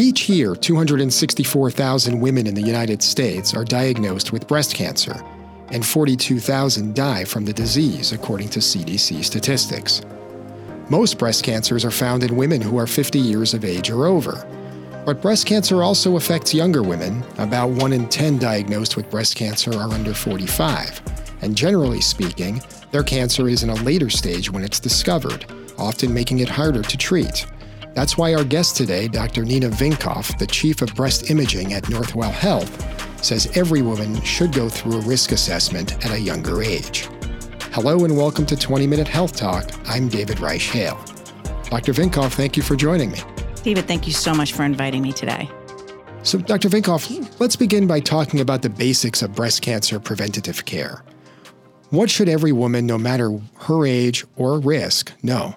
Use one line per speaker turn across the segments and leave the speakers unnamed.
Each year, 264,000 women in the United States are diagnosed with breast cancer, and 42,000 die from the disease, according to CDC statistics. Most breast cancers are found in women who are 50 years of age or over. But breast cancer also affects younger women. About 1 in 10 diagnosed with breast cancer are under 45. And generally speaking, their cancer is in a later stage when it's discovered, often making it harder to treat. That's why our guest today, Dr. Nina Vincoff, the Chief of Breast Imaging at Northwell Health, says every woman should go through a risk assessment at a younger age. Hello and welcome to 20 Minute Health Talk. I'm David Reich Hale. Dr. Vincoff, thank you for joining me.
David, thank you so much for inviting me today.
So, Dr. Vincoff, let's begin by talking about the basics of breast cancer preventative care. What should every woman, no matter her age or risk, know?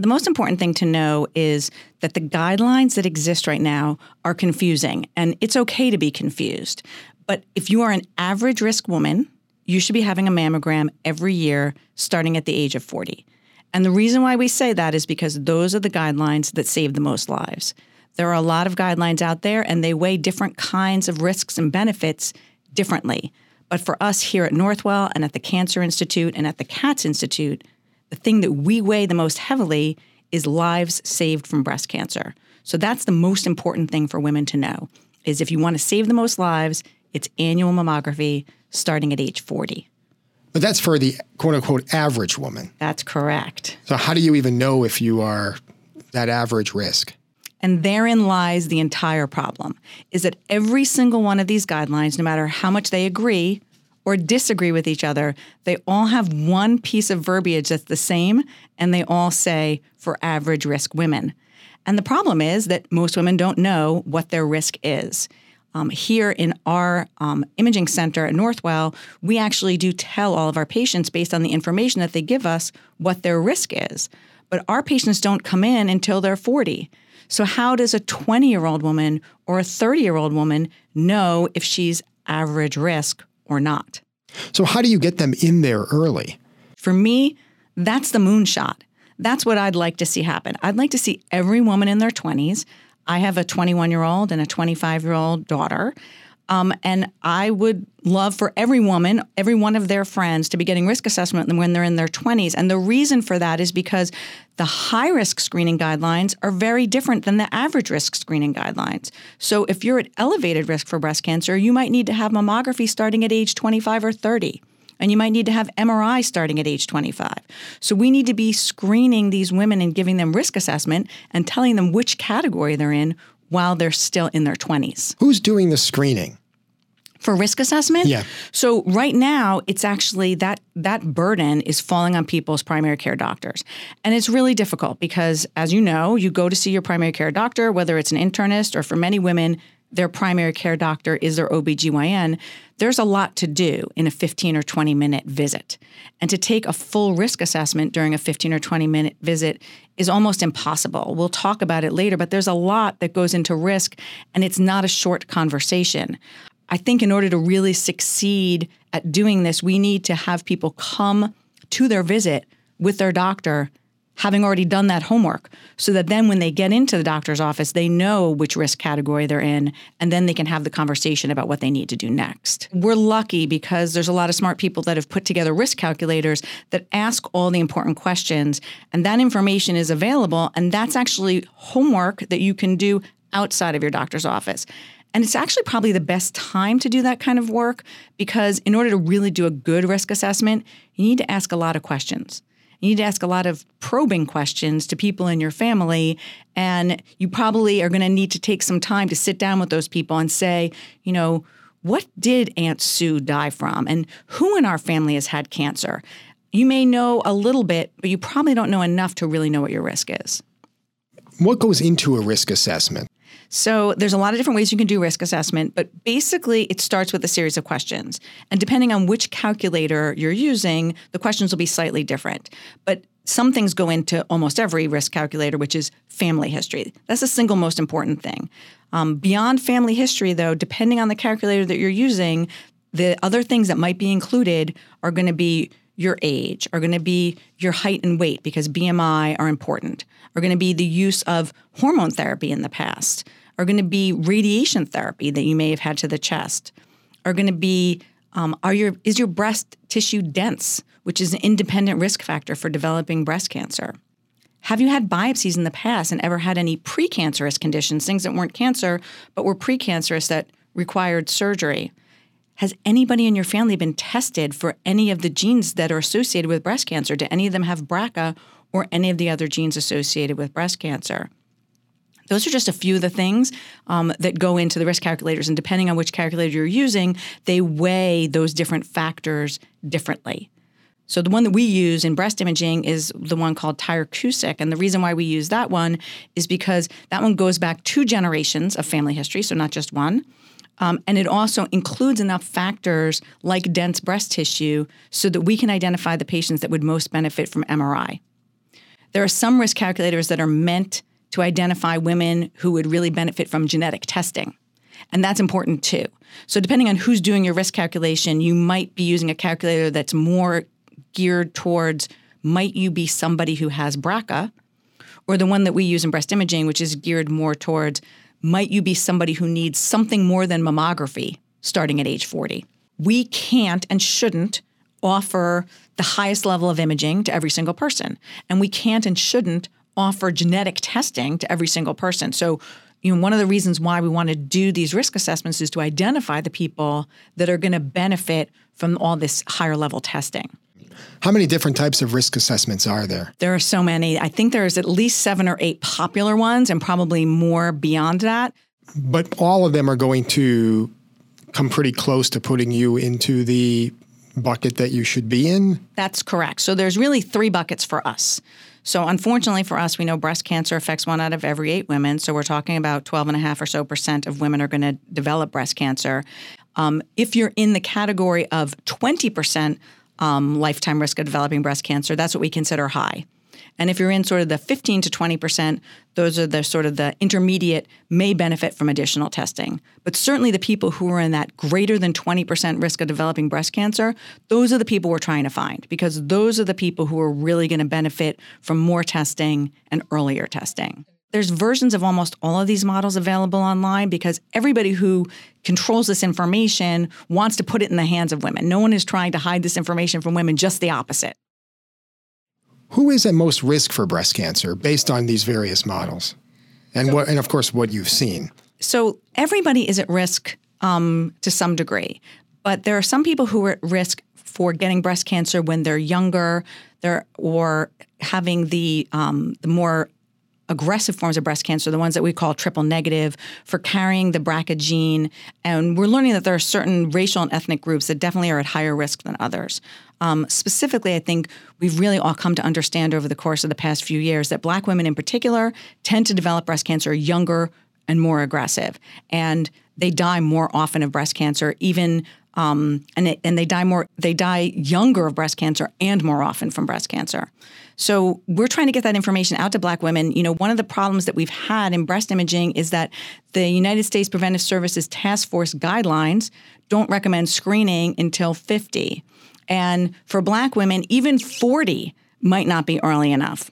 The most important thing to know is that the guidelines that exist right now are confusing, and it's okay to be confused. But if you are an average risk woman, you should be having a mammogram every year starting at the age of 40. And the reason why we say that is because those are the guidelines that save the most lives. There are a lot of guidelines out there and they weigh different kinds of risks and benefits differently. But for us here at Northwell and at the Cancer Institute and at the Katz Institute, the thing that we weigh the most heavily is lives saved from breast cancer. So that's the most important thing for women to know is if you want to save the most lives, it's annual mammography starting at age 40.
But that's for the quote unquote average woman.
That's correct.
So, how do you even know if you are that average risk?
And therein lies the entire problem is that every single one of these guidelines, no matter how much they agree or disagree with each other, they all have one piece of verbiage that's the same, and they all say for average risk women. And the problem is that most women don't know what their risk is. Um, here in our um, imaging center at Northwell, we actually do tell all of our patients based on the information that they give us what their risk is. But our patients don't come in until they're 40. So, how does a 20 year old woman or a 30 year old woman know if she's average risk or not?
So, how do you get them in there early?
For me, that's the moonshot. That's what I'd like to see happen. I'd like to see every woman in their 20s I have a 21 year old and a 25 year old daughter. Um, and I would love for every woman, every one of their friends, to be getting risk assessment when they're in their 20s. And the reason for that is because the high risk screening guidelines are very different than the average risk screening guidelines. So if you're at elevated risk for breast cancer, you might need to have mammography starting at age 25 or 30 and you might need to have MRI starting at age 25. So we need to be screening these women and giving them risk assessment and telling them which category they're in while they're still in their 20s.
Who's doing the screening?
for risk assessment.
Yeah.
So right now, it's actually that that burden is falling on people's primary care doctors, and it's really difficult because, as you know, you go to see your primary care doctor, whether it's an internist or for many women, their primary care doctor is their OBGYN, there's a lot to do in a 15 or 20 minute visit. And to take a full risk assessment during a 15 or 20 minute visit is almost impossible. We'll talk about it later, but there's a lot that goes into risk, and it's not a short conversation. I think in order to really succeed at doing this, we need to have people come to their visit with their doctor having already done that homework so that then when they get into the doctor's office, they know which risk category they're in, and then they can have the conversation about what they need to do next. We're lucky because there's a lot of smart people that have put together risk calculators that ask all the important questions, and that information is available, and that's actually homework that you can do outside of your doctor's office. And it's actually probably the best time to do that kind of work because, in order to really do a good risk assessment, you need to ask a lot of questions. You need to ask a lot of probing questions to people in your family. And you probably are going to need to take some time to sit down with those people and say, you know, what did Aunt Sue die from? And who in our family has had cancer? You may know a little bit, but you probably don't know enough to really know what your risk is.
What goes into a risk assessment?
So there's a lot of different ways you can do risk assessment, but basically it starts with a series of questions. And depending on which calculator you're using, the questions will be slightly different. But some things go into almost every risk calculator, which is family history. That's the single most important thing. Um, beyond family history, though, depending on the calculator that you're using, the other things that might be included are going to be your age, are going to be your height and weight because BMI are important, are going to be the use of hormone therapy in the past, are going to be radiation therapy that you may have had to the chest, are going to be um, are your is your breast tissue dense, which is an independent risk factor for developing breast cancer. Have you had biopsies in the past and ever had any precancerous conditions, things that weren't cancer but were precancerous that required surgery? Has anybody in your family been tested for any of the genes that are associated with breast cancer? Do any of them have BRCA or any of the other genes associated with breast cancer? Those are just a few of the things um, that go into the risk calculators. And depending on which calculator you're using, they weigh those different factors differently. So the one that we use in breast imaging is the one called Tyrer-Cuzick. And the reason why we use that one is because that one goes back two generations of family history, so not just one. Um, and it also includes enough factors like dense breast tissue so that we can identify the patients that would most benefit from MRI. There are some risk calculators that are meant to identify women who would really benefit from genetic testing. And that's important too. So, depending on who's doing your risk calculation, you might be using a calculator that's more geared towards might you be somebody who has BRCA, or the one that we use in breast imaging, which is geared more towards might you be somebody who needs something more than mammography starting at age 40. We can't and shouldn't offer the highest level of imaging to every single person. And we can't and shouldn't offer genetic testing to every single person. So, you know, one of the reasons why we want to do these risk assessments is to identify the people that are going to benefit from all this higher level testing.
How many different types of risk assessments are there?
There are so many. I think there's at least seven or eight popular ones and probably more beyond that.
But all of them are going to come pretty close to putting you into the bucket that you should be in?
That's correct. So there's really three buckets for us. So, unfortunately for us, we know breast cancer affects one out of every eight women. So, we're talking about 12 and a half or so percent of women are going to develop breast cancer. Um, if you're in the category of 20% um, lifetime risk of developing breast cancer, that's what we consider high. And if you're in sort of the 15 to 20%, those are the sort of the intermediate may benefit from additional testing. But certainly the people who are in that greater than 20% risk of developing breast cancer, those are the people we're trying to find because those are the people who are really going to benefit from more testing and earlier testing. There's versions of almost all of these models available online because everybody who controls this information wants to put it in the hands of women. No one is trying to hide this information from women, just the opposite.
Who is at most risk for breast cancer based on these various models? And, what, and of course, what you've seen.
So, everybody is at risk um, to some degree, but there are some people who are at risk for getting breast cancer when they're younger, they're, or having the um, the more aggressive forms of breast cancer, the ones that we call triple negative, for carrying the BRCA gene. And we're learning that there are certain racial and ethnic groups that definitely are at higher risk than others. Um, specifically, I think we've really all come to understand over the course of the past few years that black women in particular tend to develop breast cancer younger and more aggressive. And they die more often of breast cancer, even um, and and they die more they die younger of breast cancer and more often from breast cancer. So we're trying to get that information out to black women. You know, one of the problems that we've had in breast imaging is that the United States Preventive Services Task Force guidelines don't recommend screening until 50. And for black women, even 40 might not be early enough.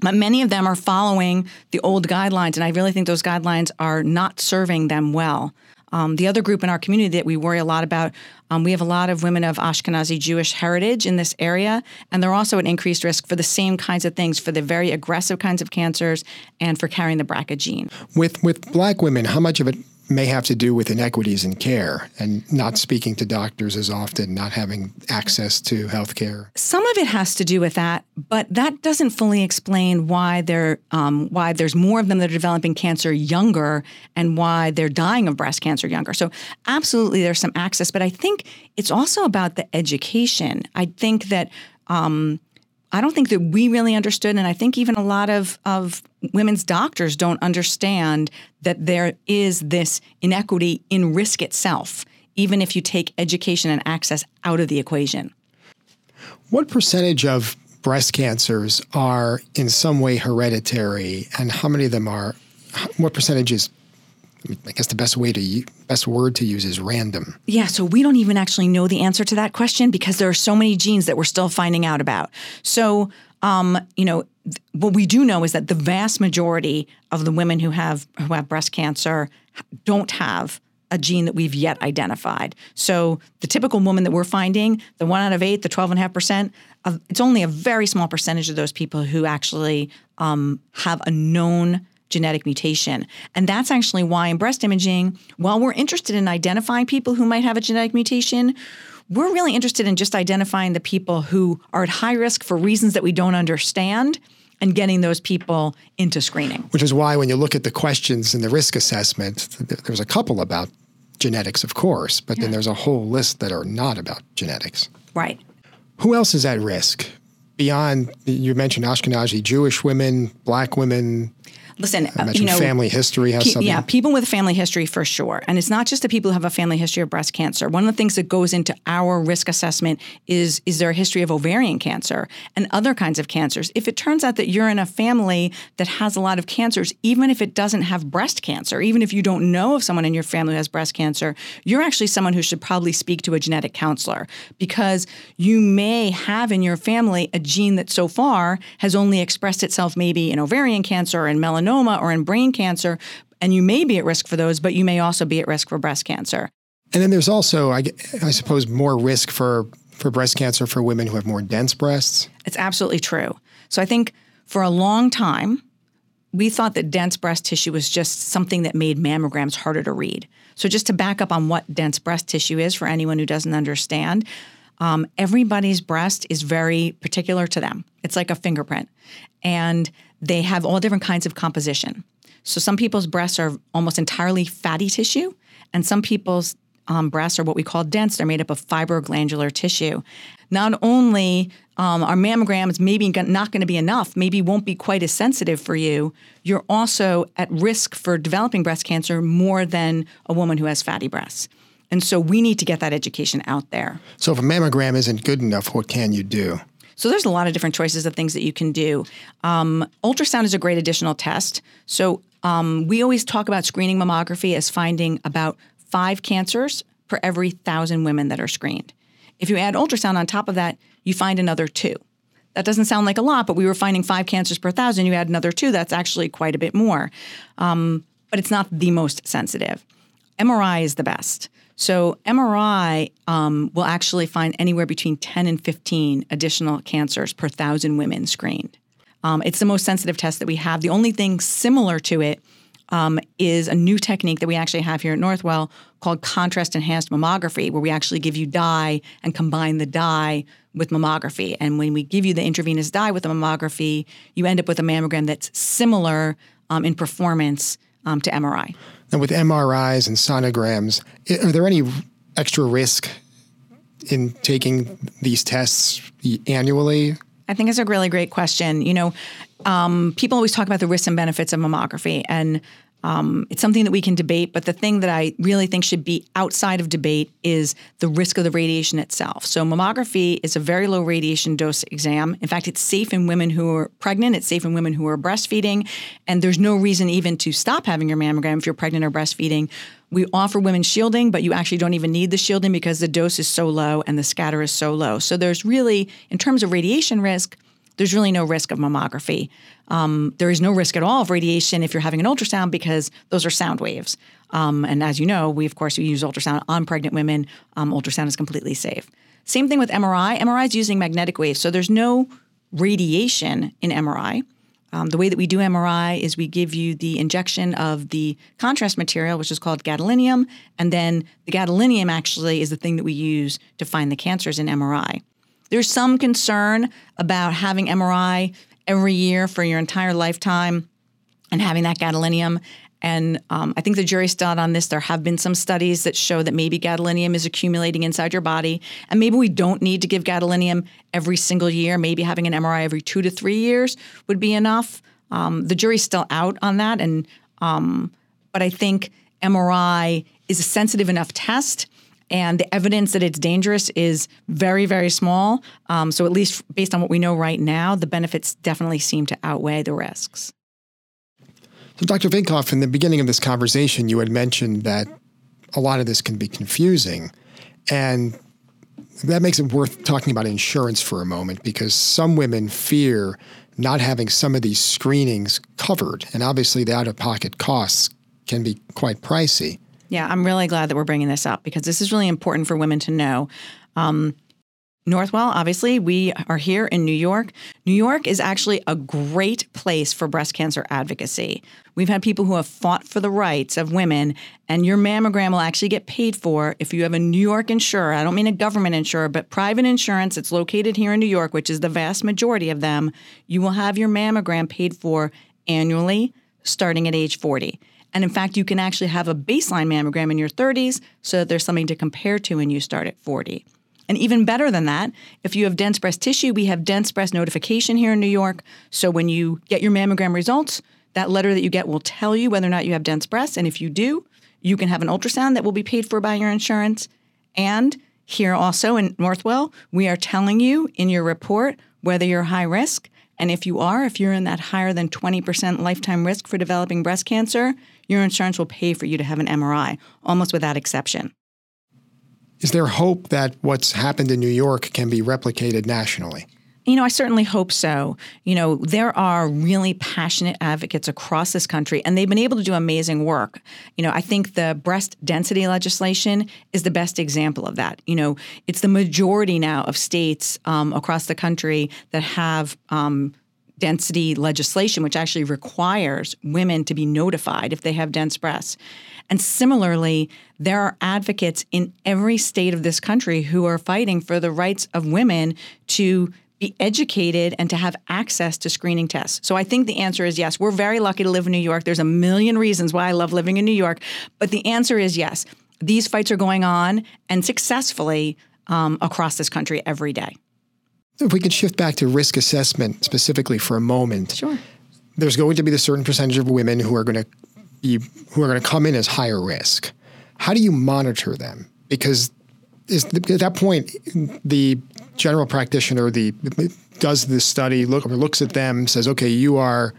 But many of them are following the old guidelines, and I really think those guidelines are not serving them well. Um, the other group in our community that we worry a lot about, um, we have a lot of women of Ashkenazi Jewish heritage in this area, and they're also at increased risk for the same kinds of things, for the very aggressive kinds of cancers, and for carrying the BRCA gene.
With with black women, how much of it may have to do with inequities in care and not speaking to doctors as often, not having access to health care.
Some of it has to do with that, but that doesn't fully explain why there um, why there's more of them that are developing cancer younger and why they're dying of breast cancer younger. So absolutely, there's some access, but I think it's also about the education. I think that. Um, I don't think that we really understood, and I think even a lot of, of women's doctors don't understand that there is this inequity in risk itself, even if you take education and access out of the equation.
What percentage of breast cancers are in some way hereditary, and how many of them are? What percentage is I guess the best way to best word to use is random.
Yeah, so we don't even actually know the answer to that question because there are so many genes that we're still finding out about. So Um, you know, what we do know is that the vast majority of the women who have who have breast cancer don't have a gene that we've yet identified. So the typical woman that we're finding, the one out of eight, the 12.5%, uh, it's only a very small percentage of those people who actually um, have a known genetic mutation. And that's actually why in breast imaging, while we're interested in identifying people who might have a genetic mutation, we're really interested in just identifying the people who are at high risk for reasons that we don't understand and getting those people into screening.
Which is why when you look at the questions in the risk assessment, there's a couple about genetics, of course, but yeah. then there's a whole list that are not about genetics.
Right.
Who else is at risk? Beyond, you mentioned Ashkenazi Jewish women, black women,
listen,
uh, you know, family history has pe- something.
Yeah, people with family history for sure. And it's not just the people who have a family history of breast cancer. One of the things that goes into our risk assessment is is there a history of ovarian cancer and other kinds of cancers. If it turns out that you're in a family that has a lot of cancers, even if it doesn't have breast cancer, even if you don't know of someone in your family who has breast cancer, you're actually someone who should probably speak to a genetic counselor because you may have in your family a gene that so far has only expressed itself maybe in ovarian cancer and in melanoma melanoma or in brain cancer, and you may be at risk for those, but you may also be at risk for breast cancer.
And then there's also, I, I suppose, more risk for, for breast cancer for women who have more dense breasts.
It's absolutely true. So I think for a long time, we thought that dense breast tissue was just something that made mammograms harder to read. So, just to back up on what dense breast tissue is for anyone who doesn't understand, um, everybody's breast is very particular to them. It's like a fingerprint. And they have all different kinds of composition. So some people's breasts are almost entirely fatty tissue, and some people's um, breasts are what we call dense. They're made up of fibroglandular tissue. Not only um, are mammograms maybe not going to be enough, maybe won't be quite as sensitive for you, you're also at risk for developing breast cancer more than a woman who has fatty breasts. And so we need to get that education out there.
So if a mammogram isn't good enough, what can you do?
So there's a lot of different choices of things that you can do. Um, ultrasound is a great additional test. So um, we always talk about screening mammography as finding about five cancers per every thousand women that are screened. If you add ultrasound on top of that, you find another two. That doesn't sound like a lot, but we were finding five cancers per thousand. You add another two, that's actually quite a bit more. Um, but it's not the most sensitive. MRI is the best. So MRI um, will actually find anywhere between 10 and 15 additional cancers per thousand women screened. Um, it's the most sensitive test that we have. The only thing similar to it um, is a new technique that we actually have here at Northwell called contrast enhanced mammography, where we actually give you dye and combine the dye with mammography. And when we give you the intravenous dye with the mammography, you end up with a mammogram that's similar um, in performance um, to MRI.
And with MRIs and sonograms, are there any extra risk in taking these tests annually?
I think it's a really great question. You know, um, people always talk about the risks and benefits of mammography, and um, it's something that we can debate, but the thing that I really think should be outside of debate is the risk of the radiation itself. So, mammography is a very low radiation dose exam. In fact, it's safe in women who are pregnant, it's safe in women who are breastfeeding, and there's no reason even to stop having your mammogram if you're pregnant or breastfeeding. We offer women shielding, but you actually don't even need the shielding because the dose is so low and the scatter is so low. So, there's really, in terms of radiation risk, there's really no risk of mammography. Um, there is no risk at all of radiation if you're having an ultrasound because those are sound waves. Um, and as you know, we of course we use ultrasound on pregnant women. Um, ultrasound is completely safe. Same thing with MRI. MRI is using magnetic waves, so there's no radiation in MRI. Um, the way that we do MRI is we give you the injection of the contrast material, which is called gadolinium, and then the gadolinium actually is the thing that we use to find the cancers in MRI. There's some concern about having MRI every year for your entire lifetime and having that gadolinium. And um, I think the jury's still out on this. There have been some studies that show that maybe gadolinium is accumulating inside your body. And maybe we don't need to give gadolinium every single year. Maybe having an MRI every two to three years would be enough. Um, the jury's still out on that. And um, but I think MRI is a sensitive enough test and the evidence that it's dangerous is very, very small. Um, so, at least based on what we know right now, the benefits definitely seem to outweigh the risks.
So, Dr. Vincoff, in the beginning of this conversation, you had mentioned that a lot of this can be confusing. And that makes it worth talking about insurance for a moment because some women fear not having some of these screenings covered. And obviously, the out of pocket costs can be quite pricey.
Yeah, I'm really glad that we're bringing this up because this is really important for women to know. Um, Northwell, obviously, we are here in New York. New York is actually a great place for breast cancer advocacy. We've had people who have fought for the rights of women, and your mammogram will actually get paid for if you have a New York insurer. I don't mean a government insurer, but private insurance It's located here in New York, which is the vast majority of them. You will have your mammogram paid for annually starting at age 40. And in fact, you can actually have a baseline mammogram in your 30s so that there's something to compare to when you start at 40. And even better than that, if you have dense breast tissue, we have dense breast notification here in New York. So when you get your mammogram results, that letter that you get will tell you whether or not you have dense breasts. And if you do, you can have an ultrasound that will be paid for by your insurance. And here also in Northwell, we are telling you in your report whether you're high risk. And if you are, if you're in that higher than 20% lifetime risk for developing breast cancer, your insurance will pay for you to have an MRI, almost without exception.
Is there hope that what's happened in New York can be replicated nationally?
You know, I certainly hope so. You know, there are really passionate advocates across this country, and they've been able to do amazing work. You know, I think the breast density legislation is the best example of that. You know, it's the majority now of states um, across the country that have um, density legislation, which actually requires women to be notified if they have dense breasts. And similarly, there are advocates in every state of this country who are fighting for the rights of women to be educated and to have access to screening tests. So I think the answer is yes. We're very lucky to live in New York. There's a million reasons why I love living in New York, but the answer is yes. These fights are going on and successfully um, across this country every day.
If we could shift back to risk assessment specifically for a moment.
Sure.
There's going to be a certain percentage of women who are going to be who are going to come in as higher risk. How do you monitor them? Because is the, at that point the general practitioner the does this study look or looks at them says okay you are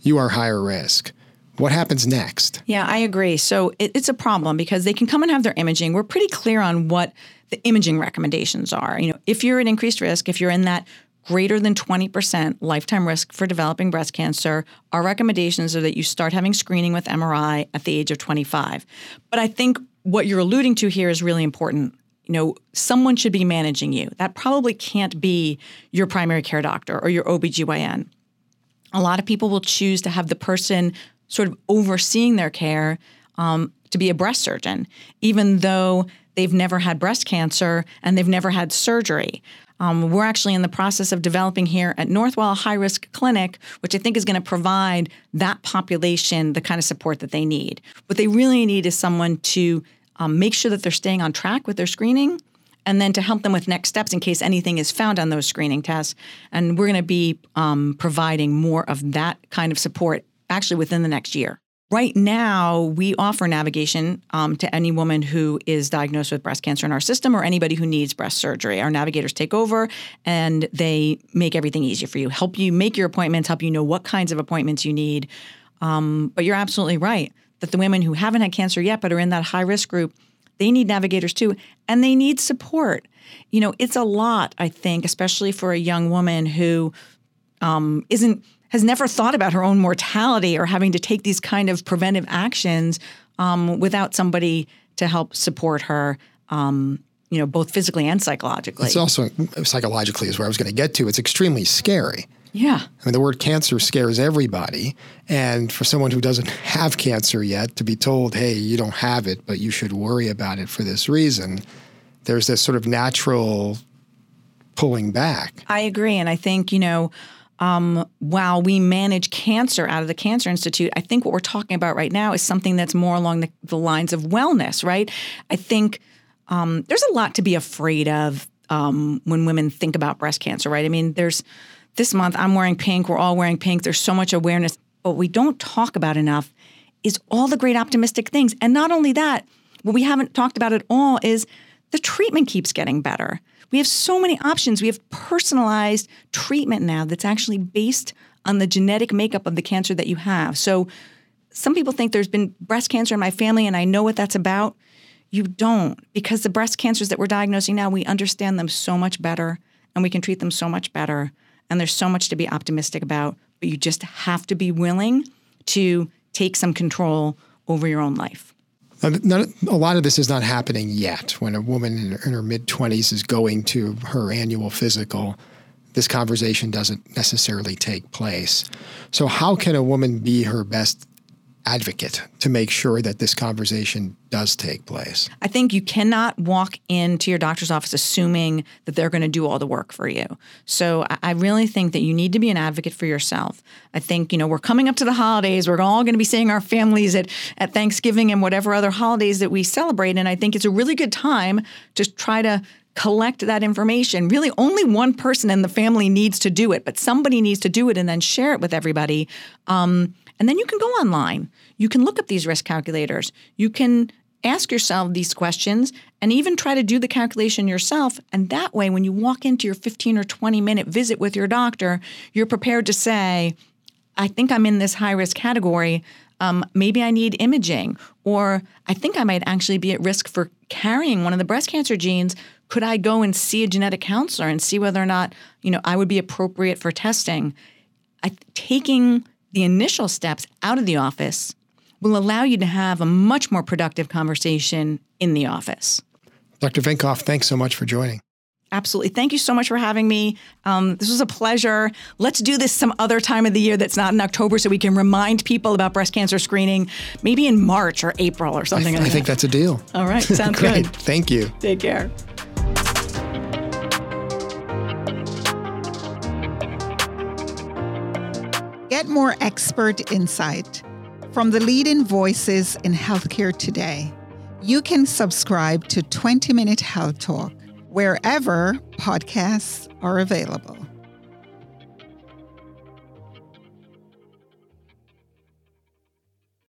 you are higher risk what happens next
yeah i agree so it, it's a problem because they can come and have their imaging we're pretty clear on what the imaging recommendations are. You know, if you're at increased risk, if you're in that greater than 20% lifetime risk for developing breast cancer, our recommendations are that you start having screening with MRI at the age of 25. But I think what you're alluding to here is really important. You know, someone should be managing you. That probably can't be your primary care doctor or your OBGYN. A lot of people will choose to have the person sort of overseeing their care um, to be a breast surgeon, even though they've never had breast cancer and they've never had surgery. Um, we're actually in the process of developing here at Northwell high risk clinic, which I think is going to provide that population the kind of support that they need. What they really need is someone to um, make sure that they're staying on track with their screening and then to help them with next steps in case anything is found on those screening tests. And we're going to be um, providing more of that kind of support actually within the next year. Right now, we offer navigation um, to any woman who is diagnosed with breast cancer in our system or anybody who needs breast surgery. Our navigators take over and they make everything easier for you, help you make your appointments, help you know what kinds of appointments you need. Um, but you're absolutely right that the women who haven't had cancer yet but are in that high risk group, they need navigators too, and they need support. You know, it's a lot, I think, especially for a young woman who um, not has never thought about her own mortality or having to take these kind of preventive actions um, without somebody to help support her. Um, you know, both physically and psychologically.
It's also psychologically is where I was going to get to. It's extremely scary.
Yeah.
I mean, the word cancer scares everybody. And for someone who doesn't have cancer yet to be told, hey, you don't have it, but you should worry about it for this reason, there's this sort of natural pulling back.
I agree. And I think, you know, um, while we manage cancer out of the Cancer Institute, I think what we're talking about right now is something that's more along the, the lines of wellness, right? I think um, there's a lot to be afraid of um, when women think about breast cancer, right? I mean, there's this month, I'm wearing pink, we're all wearing pink, there's so much awareness, but we don't talk about enough is all the great optimistic things. And not only that, what we haven't talked about at all is the treatment keeps getting better. We have so many options. We have personalized treatment now that's actually based on the genetic makeup of the cancer that you have. So some people think there's been breast cancer in my family and I know what that's about. You don't, because the breast cancers that we're diagnosing now, we understand them so much better and we can treat them so much better. And there's so much to be optimistic about, but you just have to be willing to take some control over your own life.
Not, a lot of this is not happening yet. When a woman in, in her mid 20s is going to her annual physical, this conversation doesn't necessarily take place. So, how can a woman be her best advocate to make sure that this conversation does take place?
I think you cannot walk into your doctor's office assuming that they're going to do all the work for you. So I really think that you need to be an advocate for yourself. I think, you know, we're coming up to the holidays. We're all going to be seeing our families at, at Thanksgiving and whatever other holidays that we celebrate. And I think it's a really good time to try to collect that information. Really, only one person in the family needs to do it, but somebody needs to do it and then share it with everybody. Um, and then you can go online. You can look up these risk calculators. You can ask yourself these questions and even try to do the calculation yourself. And that way, when you walk into your 15 or 20 minute visit with your doctor, you're prepared to say, I think I'm in this high risk category. Um, maybe I need imaging, or I think I might actually be at risk for carrying one of the breast cancer genes. Could I go and see a genetic counselor and see whether or not you know I would be appropriate for testing? I, taking the initial steps out of the office will allow you to have a much more productive conversation in the office.
Dr. Vincoff, thanks so much for joining.
Absolutely. Thank you so much for having me. Um, this was a pleasure. Let's do this some other time of the year that's not in October so we can remind people about breast cancer screening, maybe in March or April or something
I,
th- like
I think that's a deal.
All right. Sounds
Great.
good.
Thank you.
Take care.
Get more expert insight from the leading voices in healthcare today. You can subscribe to 20 Minute Health Talk wherever podcasts are available.